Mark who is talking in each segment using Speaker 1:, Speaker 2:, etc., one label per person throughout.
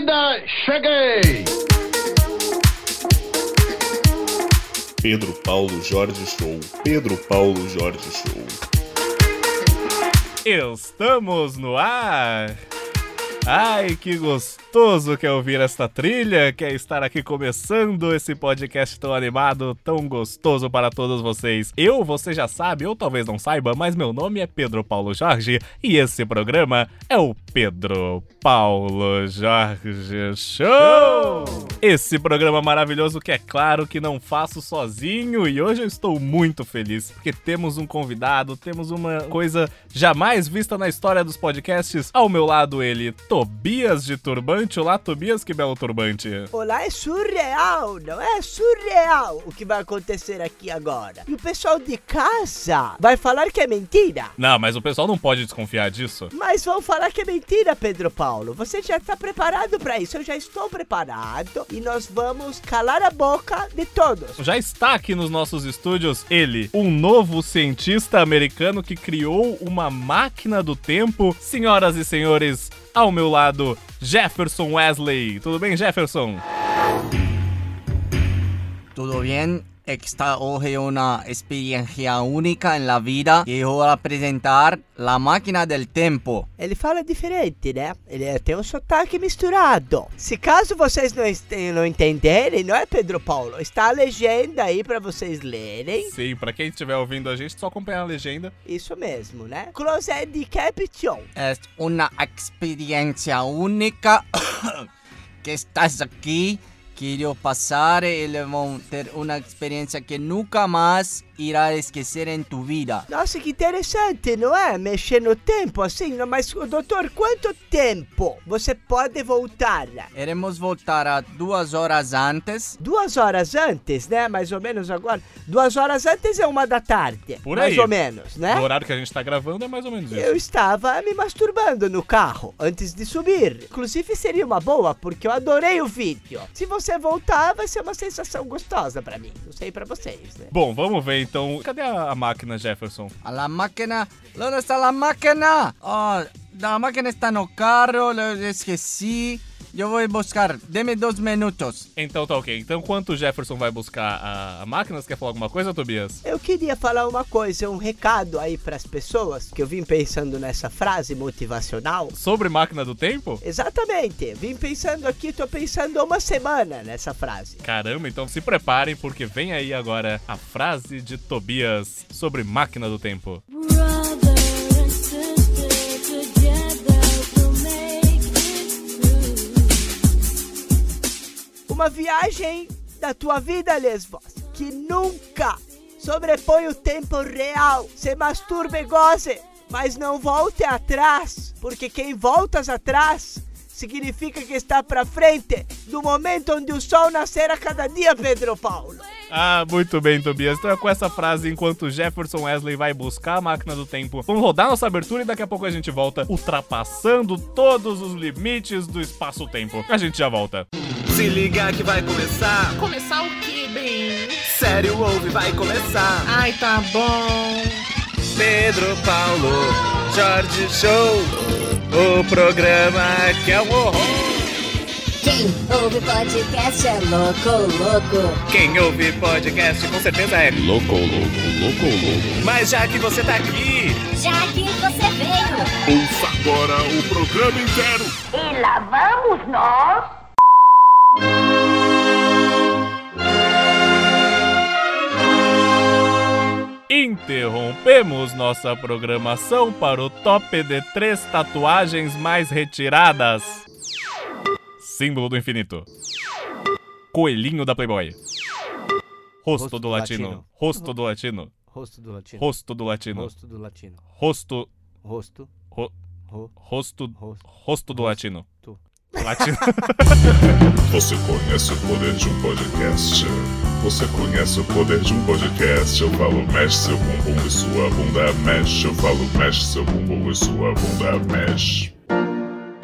Speaker 1: vida, cheguei!
Speaker 2: Pedro Paulo Jorge Show. Pedro Paulo Jorge Show.
Speaker 3: Estamos no ar! Ai, que gostoso que é ouvir esta trilha, que é estar aqui começando esse podcast tão animado, tão gostoso para todos vocês. Eu, você já sabe, ou talvez não saiba, mas meu nome é Pedro Paulo Jorge e esse programa é o Pedro Paulo Jorge Show! Esse programa maravilhoso que é claro que não faço sozinho e hoje eu estou muito feliz porque temos um convidado, temos uma coisa jamais vista na história dos podcasts. Ao meu lado ele, Tobias de turbante. Olá, Tobias, que belo turbante.
Speaker 4: Olá, é surreal, não é surreal o que vai acontecer aqui agora. E o pessoal de casa vai falar que é mentira.
Speaker 3: Não, mas o pessoal não pode desconfiar disso.
Speaker 4: Mas vão falar que é mentira, Pedro Paulo. Você já está preparado para isso? Eu já estou preparado e nós vamos calar a boca de todos.
Speaker 3: Já está aqui nos nossos estúdios ele, um novo cientista americano que criou uma máquina do tempo. Senhoras e senhores, ao meu lado, Jefferson Wesley. Tudo bem, Jefferson?
Speaker 5: Tudo bem? Esta hoje é uma experiência única na vida e eu vou apresentar a máquina del tempo.
Speaker 4: Ele fala diferente, né? Ele tem um sotaque misturado. Se caso vocês não, est- não entenderem, não é Pedro Paulo? Está a legenda aí para vocês lerem.
Speaker 3: Sim, pra quem estiver ouvindo a gente, só acompanhar a legenda.
Speaker 4: Isso mesmo, né? Closed Caption.
Speaker 5: É uma experiência única que estás aqui. Quero passar, eles vão ter uma experiência que nunca mais irá esquecer em tu vida.
Speaker 4: Nossa, que interessante, não é? Mexer no tempo assim, não, mas doutor, quanto tempo você pode voltar?
Speaker 5: Iremos voltar a duas horas antes.
Speaker 4: Duas horas antes, né? Mais ou menos agora. Duas horas antes é uma da tarde.
Speaker 3: Por
Speaker 4: mais
Speaker 3: aí.
Speaker 4: ou menos, né?
Speaker 3: No horário que a gente tá gravando é mais ou menos isso.
Speaker 4: Eu estava me masturbando no carro antes de subir. Inclusive seria uma boa, porque eu adorei o vídeo. Se você voltar, vai ser uma sensação gostosa pra mim. Não sei pra vocês, né?
Speaker 3: Bom, vamos ver então. Cadê a, a máquina, Jefferson?
Speaker 5: A la máquina. ¿Dónde está la máquina? Oh, la máquina está no carro, lo esqueci. Eu vou buscar. Deme dois minutos.
Speaker 3: Então tá ok. Então, enquanto o Jefferson vai buscar a, a máquina, você quer falar alguma coisa, Tobias?
Speaker 4: Eu queria falar uma coisa, um recado aí pras pessoas, que eu vim pensando nessa frase motivacional.
Speaker 3: Sobre máquina do tempo?
Speaker 4: Exatamente, vim pensando aqui, tô pensando há uma semana nessa frase.
Speaker 3: Caramba, então se preparem porque vem aí agora a frase de Tobias sobre máquina do tempo.
Speaker 6: Brother
Speaker 4: Uma viagem da tua vida, Lesbos, que nunca sobrepõe o tempo real. Se masturbe e goze, mas não volte atrás, porque quem voltas atrás significa que está pra frente do momento onde o sol nascer a cada dia, Pedro Paulo.
Speaker 3: Ah, muito bem, Tobias. Então é com essa frase, enquanto Jefferson Wesley vai buscar a máquina do tempo, vamos rodar nossa abertura e daqui a pouco a gente volta, ultrapassando todos os limites do espaço-tempo. A gente já volta.
Speaker 7: Se liga que vai começar.
Speaker 8: Começar o quê, bem?
Speaker 7: Sério, ouve, vai começar.
Speaker 8: Ai, tá bom.
Speaker 7: Pedro Paulo, Jorge Show. O programa que é um horror.
Speaker 6: Quem ouve podcast é louco, louco.
Speaker 7: Quem ouve podcast com certeza é.
Speaker 2: Louco, louco, louco, louco.
Speaker 7: Mas já que você tá aqui,
Speaker 6: Já que você veio.
Speaker 2: Ouça agora o programa inteiro.
Speaker 6: E lá vamos nós.
Speaker 3: Interrompemos nossa programação para o top de três tatuagens mais retiradas. Símbolo do infinito. Coelhinho da Playboy. Rosto, do latino. Rosto do latino.
Speaker 4: Rosto do latino.
Speaker 3: Rosto do latino.
Speaker 4: Rosto do latino.
Speaker 3: Rosto.
Speaker 4: Rosto.
Speaker 3: ro-
Speaker 4: Ro,
Speaker 3: rosto.
Speaker 4: rosto.
Speaker 3: Rosto do latino.
Speaker 4: Tu.
Speaker 3: Latino.
Speaker 2: Você conhece o poder de um podcast? Você conhece o poder de um podcast? Eu falo, mexe seu bumbum e sua bunda mexe. Eu falo, mexe seu bumbum e sua bunda mexe.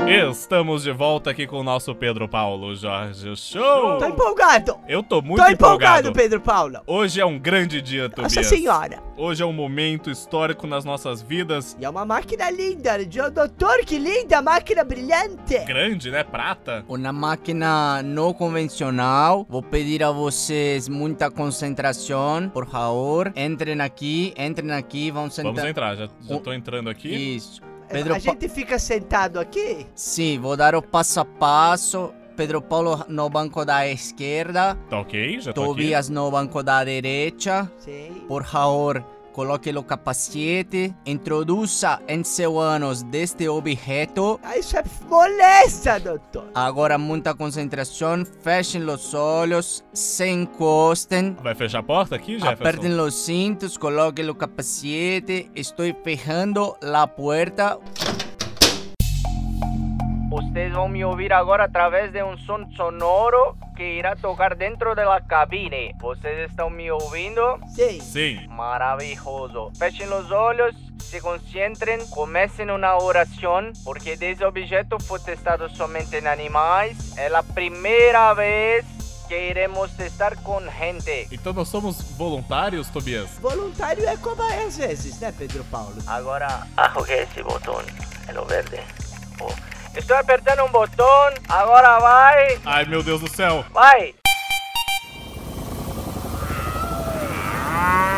Speaker 3: Estamos de volta aqui com o nosso Pedro Paulo Jorge Show.
Speaker 4: Tô empolgado.
Speaker 3: Eu tô muito
Speaker 4: Tô empolgado,
Speaker 3: empolgado.
Speaker 4: Pedro Paulo.
Speaker 3: Hoje é um grande dia, Tobias.
Speaker 4: Nossa senhora.
Speaker 3: Hoje é um momento histórico nas nossas vidas.
Speaker 4: E é uma máquina linda, de um doutor, que linda, máquina brilhante.
Speaker 3: Grande, né? Prata.
Speaker 5: Uma máquina não convencional. Vou pedir a vocês muita concentração, por favor. Entrem aqui, entrem aqui, vão sentar.
Speaker 3: Vamos entrar, já, já tô entrando aqui.
Speaker 5: Isso. Pedro
Speaker 4: a
Speaker 5: Pa-
Speaker 4: gente fica sentado aqui?
Speaker 5: Sim, vou dar o passo a passo. Pedro Paulo no banco da esquerda,
Speaker 3: Tá ok? Já tô
Speaker 5: Tobias no banco da direita.
Speaker 4: Sim.
Speaker 5: Por favor, coloque o capacete, introduza em seu ânus deste objeto.
Speaker 4: Ah, isso é molesta, doutor.
Speaker 5: Agora muita concentração, fechem os olhos, se encostem.
Speaker 3: Vai fechar a porta aqui, Jefferson?
Speaker 5: Apertem os cintos, coloquem o capacete. Estou fechando a porta. Vocês vão me ouvir agora através de um som sonoro que irá tocar dentro da cabine. Vocês estão me ouvindo?
Speaker 4: Sim.
Speaker 3: Sim.
Speaker 5: Maravilhoso. Fechem os olhos, se concentrem, comecem uma oração, porque esse objeto foi testado somente em animais. É a primeira vez que iremos testar com gente.
Speaker 3: Então nós somos voluntários, Tobias?
Speaker 4: Voluntário é como às vezes, né, Pedro Paulo?
Speaker 5: Agora, arrogue esse botão, é o verde. Oh. Estou apertando um botão, agora vai,
Speaker 3: Ai, meu Deus do céu.
Speaker 5: vai. Alô?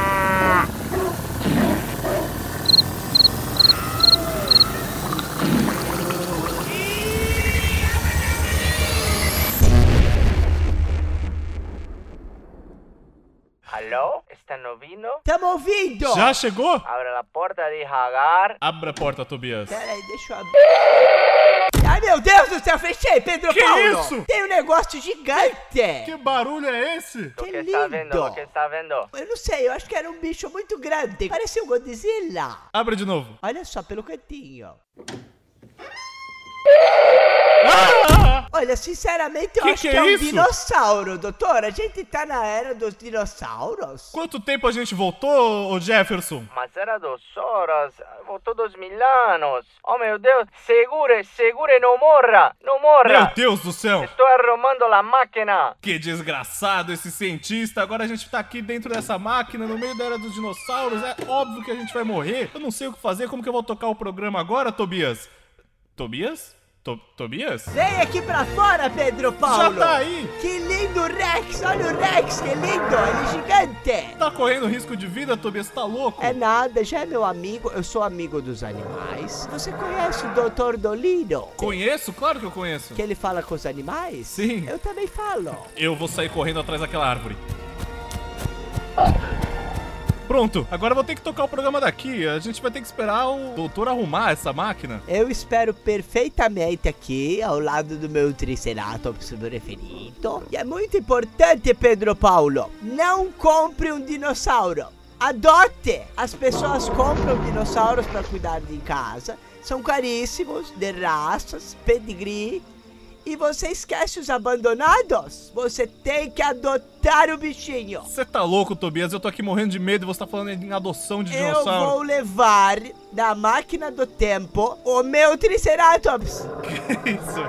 Speaker 5: Estão ouvindo?
Speaker 4: Tamo ouvindo!
Speaker 3: Já chegou?
Speaker 5: Abre a porta devagar.
Speaker 3: Abre a porta, Tobias.
Speaker 4: Peraí, deixa eu abrir. Ai, meu Deus do céu, fechei, Pedro
Speaker 3: Que
Speaker 4: Paulo!
Speaker 3: isso?
Speaker 4: Tem um negócio gigante!
Speaker 3: Que barulho é esse?
Speaker 4: Que
Speaker 5: que está vendo?
Speaker 4: lindo.
Speaker 5: O que está vendo?
Speaker 4: Eu não sei, eu acho que era um bicho muito grande. Parecia um Godzilla.
Speaker 3: Abre de novo.
Speaker 4: Olha só, pelo cantinho. Olha, sinceramente, eu
Speaker 3: Que
Speaker 4: acho
Speaker 3: que
Speaker 4: que
Speaker 3: é
Speaker 4: é um
Speaker 3: isso?
Speaker 4: dinossauro, doutor. A gente tá na era dos dinossauros.
Speaker 3: Quanto tempo a gente voltou, ô Jefferson?
Speaker 5: Mas era duas horas, voltou dois mil anos. Oh meu Deus, segure, segure, não morra, não morra.
Speaker 3: Meu Deus do céu!
Speaker 5: Estou arrumando a máquina.
Speaker 3: Que desgraçado esse cientista. Agora a gente tá aqui dentro dessa máquina, no meio da era dos dinossauros. É óbvio que a gente vai morrer. Eu não sei o que fazer. Como que eu vou tocar o programa agora, Tobias? Tobias? To- Tobias?
Speaker 4: Vem aqui pra fora, Pedro Paulo.
Speaker 3: Já tá aí!
Speaker 4: Que lindo Rex. Olha o Rex, que lindo. Ele é gigante.
Speaker 3: Tá correndo risco de vida, Tobias? Tá louco?
Speaker 4: É nada, já é meu amigo. Eu sou amigo dos animais. Você conhece o Dr. Dolino?
Speaker 3: Conheço? Claro que eu conheço.
Speaker 4: Que ele fala com os animais?
Speaker 3: Sim.
Speaker 4: Eu também falo.
Speaker 3: Eu vou sair correndo atrás daquela árvore. Pronto, agora vou ter que tocar o programa daqui. A gente vai ter que esperar o doutor arrumar essa máquina.
Speaker 4: Eu espero perfeitamente aqui, ao lado do meu Triceratops preferido. E é muito importante, Pedro Paulo, não compre um dinossauro. Adote! As pessoas compram dinossauros para cuidar de casa. São caríssimos, de raças, pedigree. E você esquece os abandonados? Você tem que adotar o bichinho.
Speaker 3: Você tá louco, Tobias? Eu tô aqui morrendo de medo e você tá falando em adoção de
Speaker 4: Eu
Speaker 3: dinossauro.
Speaker 4: vou levar da máquina do tempo o meu Triceratops.
Speaker 3: Que isso?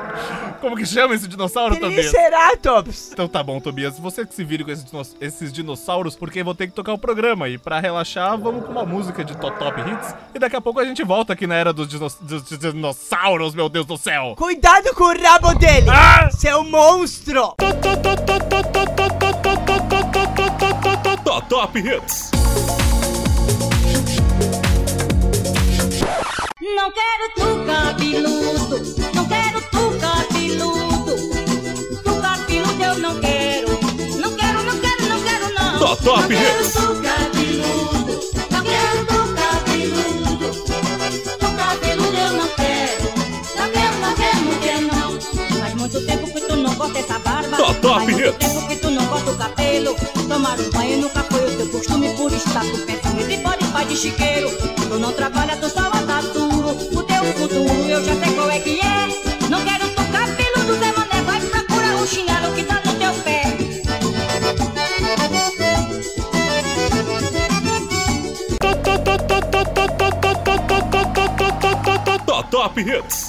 Speaker 3: Como que chama esse dinossauro, Tobias?
Speaker 4: Triceratops.
Speaker 3: Então tá bom, Tobias. Você que se vire com esses, dinos- esses dinossauros, porque eu vou ter que tocar o programa. E pra relaxar, vamos com uma música de Top Top Hits. E daqui a pouco a gente volta aqui na era dos, dinos- dos dinossauros, meu Deus do céu.
Speaker 4: Cuidado com o rabo dele!
Speaker 3: Ah!
Speaker 4: Seu monstro!
Speaker 2: Top Top Hits.
Speaker 6: Não quero tu cabeludo, não quero tu cabeludo. Tu cabeludo eu não quero. Não quero, não quero, não quero não.
Speaker 2: Top Top
Speaker 6: não quero
Speaker 2: Hits.
Speaker 6: tu cabeludo, não quero tu cabeludo. Tu cabeludo eu não quero. Não quero, não quero, não quero não. Faz muito tempo que tu não corta essa barba.
Speaker 2: Top Top
Speaker 6: Faz muito
Speaker 2: Hits.
Speaker 6: tempo que tu não corta o cabelo. Tomar um banho nunca foi o teu costume por estar com perfume de bode pai de chiqueiro. Tu não trabalha, tu só
Speaker 2: Top Hits.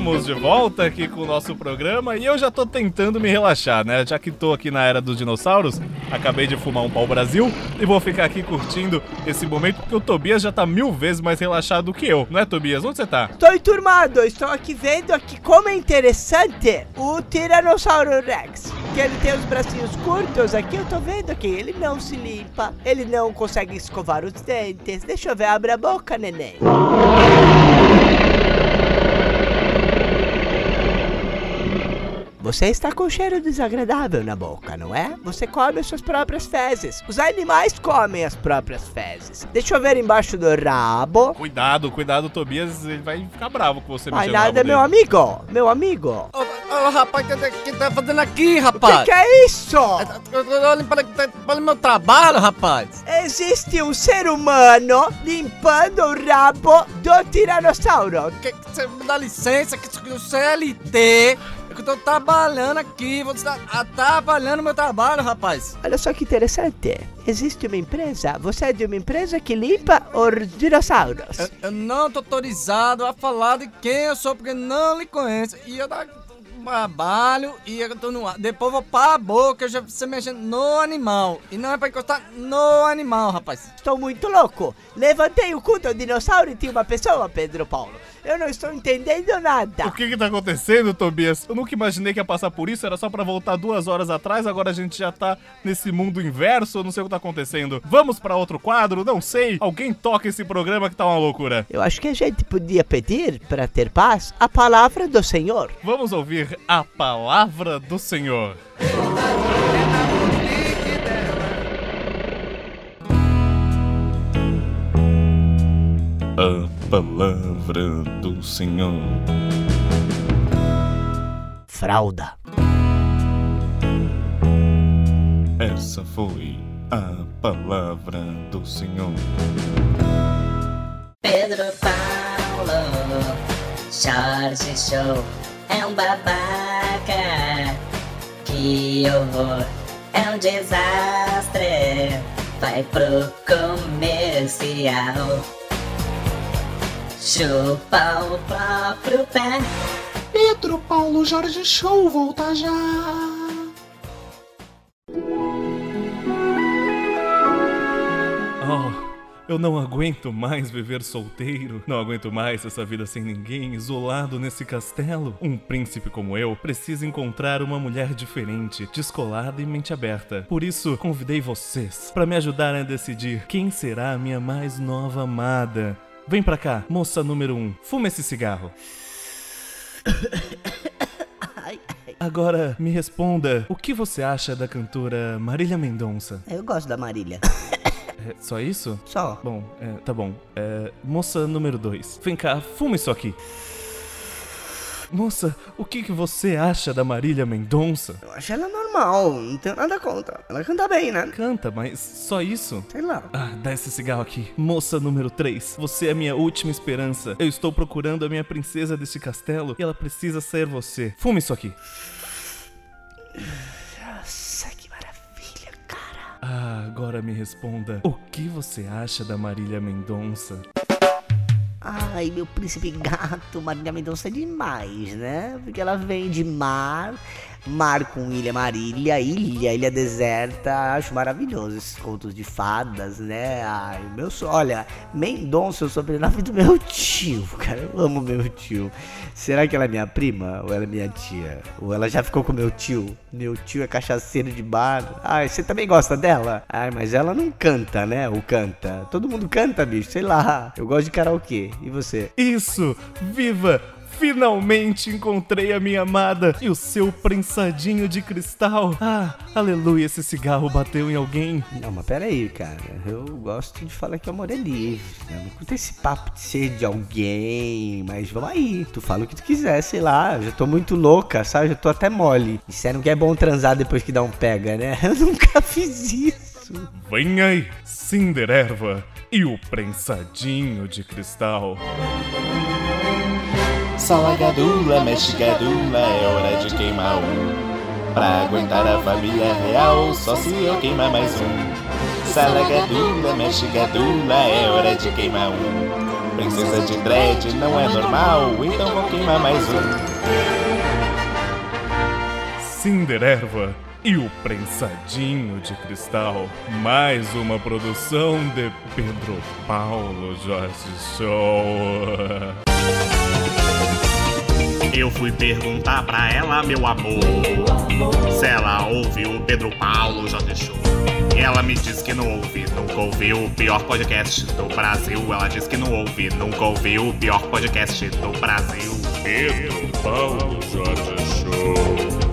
Speaker 3: Estamos de volta aqui com o nosso programa e eu já tô tentando me relaxar, né? Já que tô aqui na era dos dinossauros, acabei de fumar um pau Brasil e vou ficar aqui curtindo esse momento porque o Tobias já tá mil vezes mais relaxado do que eu, não é, Tobias? Onde você tá?
Speaker 4: Tô enturmado, estou aqui vendo aqui como é interessante o Tiranossauro Rex. Que ele tem os bracinhos curtos aqui, eu tô vendo que ele não se limpa, ele não consegue escovar os dentes. Deixa eu ver, abre a boca, neném. Você está com cheiro desagradável na boca, não é? Você come as suas próprias fezes. Os animais comem as próprias fezes. Deixa eu ver embaixo do rabo.
Speaker 3: Cuidado, cuidado, Tobias, ele vai ficar bravo com você
Speaker 4: Ai, nada, meu
Speaker 3: dele.
Speaker 4: amigo. Meu amigo.
Speaker 5: Ô, ô, rapaz, o que, que tá fazendo aqui,
Speaker 4: O que,
Speaker 5: rapaz?
Speaker 4: que é isso?
Speaker 5: Eu tô limpando aqui, tá limpando meu trabalho, rapaz.
Speaker 4: Existe um ser humano limpando o rabo do tiranossauro.
Speaker 5: Que, que você me dá licença, que isso- o. É que eu tô trabalhando aqui, você tá atrapalhando meu trabalho, rapaz.
Speaker 4: Olha só que interessante. Existe uma empresa, você é de uma empresa que limpa os dinossauros.
Speaker 5: Eu, eu não tô autorizado a falar de quem eu sou, porque não lhe conheço. E eu trabalho e eu tô no ar. Depois vou para a boca, eu já você mexendo no animal. E não é pra encostar no animal, rapaz.
Speaker 4: Estou muito louco. Levantei o cu do dinossauro e tinha uma pessoa, Pedro Paulo. Eu não estou entendendo nada.
Speaker 3: O que que tá acontecendo, Tobias? Eu nunca imaginei que ia passar por isso, era só pra voltar duas horas atrás, agora a gente já tá nesse mundo inverso, eu não sei o que tá acontecendo. Vamos pra outro quadro? Não sei. Alguém toca esse programa que tá uma loucura.
Speaker 4: Eu acho que a gente podia pedir, para ter paz, a palavra do Senhor.
Speaker 3: Vamos ouvir a palavra do Senhor. A palavra do Senhor.
Speaker 4: Fralda.
Speaker 3: Essa foi a palavra do Senhor.
Speaker 9: Pedro Paulo, Jorge Show é um babaca. Que horror, é um desastre. Vai pro comercial. Chupa o próprio pé.
Speaker 8: Pedro Paulo Jorge Show, volta já.
Speaker 3: Oh, eu não aguento mais viver solteiro, não aguento mais essa vida sem ninguém, isolado nesse castelo. Um príncipe como eu precisa encontrar uma mulher diferente, descolada e mente aberta. Por isso, convidei vocês para me ajudarem a decidir quem será a minha mais nova amada. Vem pra cá, moça número um, fuma esse cigarro. Agora, me responda, o que você acha da cantora Marília Mendonça?
Speaker 4: Eu gosto da Marília.
Speaker 3: É só isso?
Speaker 4: Só.
Speaker 3: Bom, é, tá bom. É, moça número 2. Vem cá, fuma isso aqui. Moça, o que, que você acha da Marília Mendonça?
Speaker 4: Eu acho ela normal, não tenho nada contra. Ela canta bem, né?
Speaker 3: Canta, mas só isso?
Speaker 4: Sei lá.
Speaker 3: Ah, dá esse cigarro aqui. Moça número 3, você é a minha última esperança. Eu estou procurando a minha princesa deste castelo e ela precisa ser você. Fume isso aqui.
Speaker 4: Nossa, que maravilha, cara.
Speaker 3: Ah, agora me responda. O que você acha da Marília Mendonça?
Speaker 4: Ai, meu príncipe gato, Marília Mendonça é demais, né? Porque ela vem de mar, mar com ilha Marília, ilha, ilha deserta. Acho maravilhoso esses contos de fadas, né? Ai, meu. Olha, Mendonça é o sobrenome do meu tio, cara. Eu amo meu tio. Será que ela é minha prima ou ela é minha tia? Ou ela já ficou com meu tio? Meu tio é cachaceiro de bar. Ai, você também gosta dela? Ai, mas ela não canta, né? Ou canta? Todo mundo canta, bicho, sei lá. Eu gosto de karaokê. E você?
Speaker 3: Isso! Viva! Finalmente encontrei a minha amada e o seu prensadinho de cristal. Ah, aleluia, esse cigarro bateu em alguém.
Speaker 4: Não, mas pera aí, cara. Eu gosto de falar que o amor é livre. Né? Não curto esse papo de ser de alguém. Mas vamos aí. Tu fala o que tu quiser, sei lá. Eu já tô muito louca, sabe? Já tô até mole. Disseram que é bom transar depois que dá um pega, né? Eu nunca fiz isso.
Speaker 3: Vem aí, Cindererva e o prensadinho de cristal.
Speaker 7: Salagadula, mexigadula, é hora de queimar um. Pra aguentar a família real, só se eu queimar mais um. Salagadula, mexigadula, é hora de queimar um. Princesa de dread não é normal, então vou queimar mais um.
Speaker 3: Cindererva e o Prensadinho de Cristal. Mais uma produção de Pedro Paulo Jorge Show.
Speaker 10: Eu fui perguntar pra ela, meu amor, se ela ouviu o Pedro Paulo Show. E ela me disse que não ouve, nunca ouviu o pior podcast do Brasil. Ela disse que não ouve, nunca ouviu o pior podcast do Brasil.
Speaker 2: Pedro Paulo Jorge Show.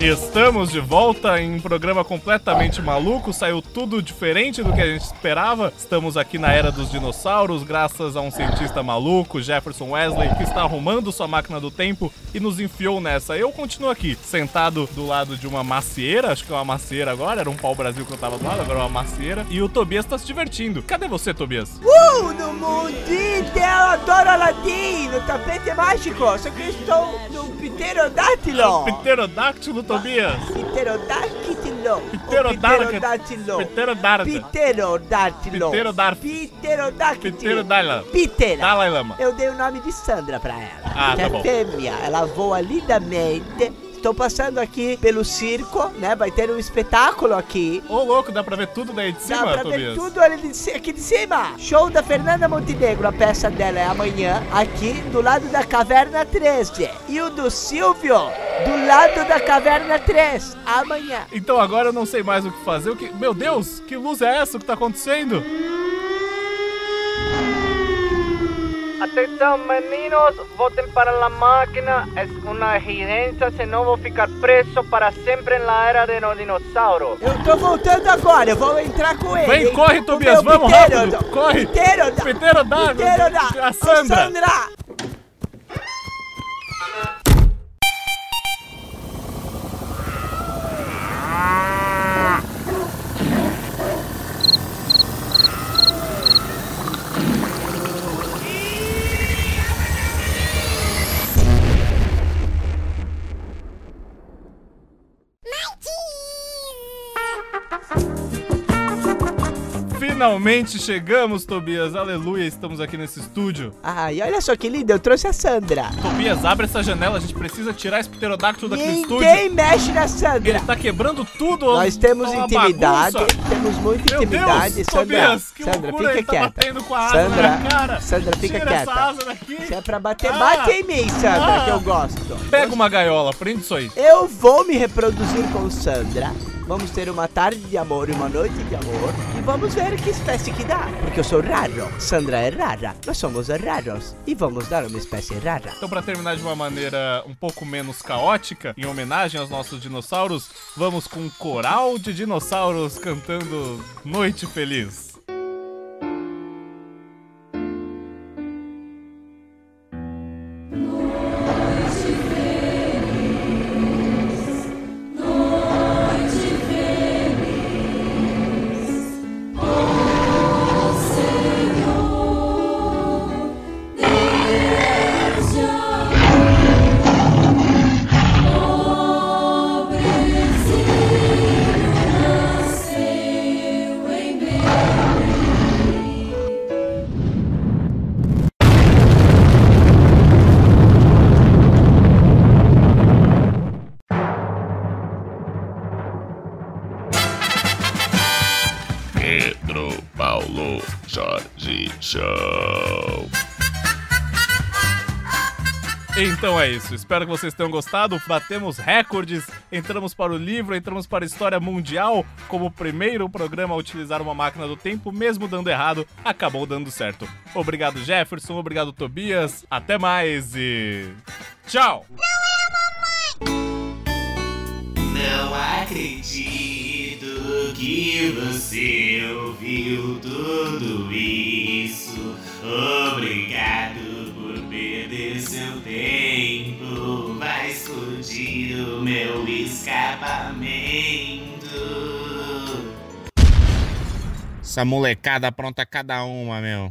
Speaker 3: Estamos de volta em um programa completamente maluco, saiu tudo diferente do que a gente esperava. Estamos aqui na era dos dinossauros, graças a um cientista maluco, Jefferson Wesley, que está arrumando sua máquina do tempo e nos enfiou nessa. Eu continuo aqui, sentado do lado de uma macieira, acho que é uma macieira agora, era um pau-brasil que eu tava do lado, agora é uma macieira. E o Tobias tá se divertindo. Cadê você, Tobias?
Speaker 4: Uh, no mundinho, Aladdin, no tapete mágico, só que eu estou no pterodátilo.
Speaker 3: Pterodáctilo, Tobias.
Speaker 4: Pterodátilo.
Speaker 3: Pterodátilo.
Speaker 4: Pterodátilo. Pterodátilo.
Speaker 3: Pterodárfilo.
Speaker 4: Pterodátilo. Ptera.
Speaker 3: Dalai Lama.
Speaker 4: Eu dei o nome de Sandra pra ela.
Speaker 3: Ah, tá
Speaker 4: é
Speaker 3: bom.
Speaker 4: fêmea. Ela voa lindamente. Estou passando aqui pelo circo, né? Vai ter um espetáculo aqui.
Speaker 3: Ô, louco, dá pra ver tudo daí de
Speaker 4: Dá
Speaker 3: cima,
Speaker 4: pra
Speaker 3: Tobias?
Speaker 4: ver tudo ali de aqui de cima. Show da Fernanda Montenegro. A peça dela é amanhã, aqui do lado da Caverna 13. E o do Silvio, do lado da Caverna 3, amanhã.
Speaker 3: Então agora eu não sei mais o que fazer. O que... Meu Deus, que luz é essa? O que tá acontecendo?
Speaker 11: Atenção meninos, voltem para a máquina, é uma emergência, senão vou ficar preso para sempre na era de no dinossauro.
Speaker 4: Eu tô voltando agora, eu vou entrar com ele.
Speaker 3: Vem, corre, Tobias, vamos rápido, corre.
Speaker 4: Pteroda-
Speaker 3: Pteroda- a Sandra.
Speaker 4: Ô, Sandra!
Speaker 3: Finalmente chegamos, Tobias. Aleluia, estamos aqui nesse estúdio.
Speaker 4: Ai, olha só que lindo, eu trouxe a Sandra.
Speaker 3: Tobias, abre essa janela, a gente precisa tirar esse pterodáctilo daquele
Speaker 4: Ninguém
Speaker 3: estúdio.
Speaker 4: mexe na Sandra.
Speaker 3: Ele tá quebrando tudo.
Speaker 4: Nós temos
Speaker 3: tá
Speaker 4: intimidade,
Speaker 3: bagunça.
Speaker 4: temos muita
Speaker 3: Meu
Speaker 4: intimidade.
Speaker 3: Deus,
Speaker 4: Sandra,
Speaker 3: Tobias, que
Speaker 4: Sandra,
Speaker 3: loucura,
Speaker 4: fica
Speaker 3: tá
Speaker 4: quieta.
Speaker 3: asa
Speaker 4: Sandra. Sandra, fica
Speaker 3: Tira
Speaker 4: quieta.
Speaker 3: essa asa daqui.
Speaker 4: Se é pra bater,
Speaker 3: Ah.
Speaker 4: bate em mim, Sandra,
Speaker 3: Ah.
Speaker 4: que eu gosto.
Speaker 3: Pega uma gaiola, prende isso aí.
Speaker 4: Eu vou me reproduzir com Sandra. Vamos ter uma tarde de amor e uma noite de amor. E vamos ver que espécie que dá. Porque eu sou raro. Sandra é rara. Nós somos raros. E vamos dar uma espécie rara.
Speaker 3: Então, pra terminar de uma maneira um pouco menos caótica, em homenagem aos nossos dinossauros, vamos com um coral de dinossauros cantando Noite Feliz. É isso, espero que vocês tenham gostado. Batemos recordes, entramos para o livro, entramos para a história mundial como o primeiro programa a utilizar uma máquina do tempo, mesmo dando errado, acabou dando certo. Obrigado, Jefferson, obrigado, Tobias. Até mais e. Tchau!
Speaker 12: Não acredito que você ouviu tudo isso. Obrigado por perder seu tempo. Explodir meu escapamento.
Speaker 13: Essa molecada apronta cada uma, meu.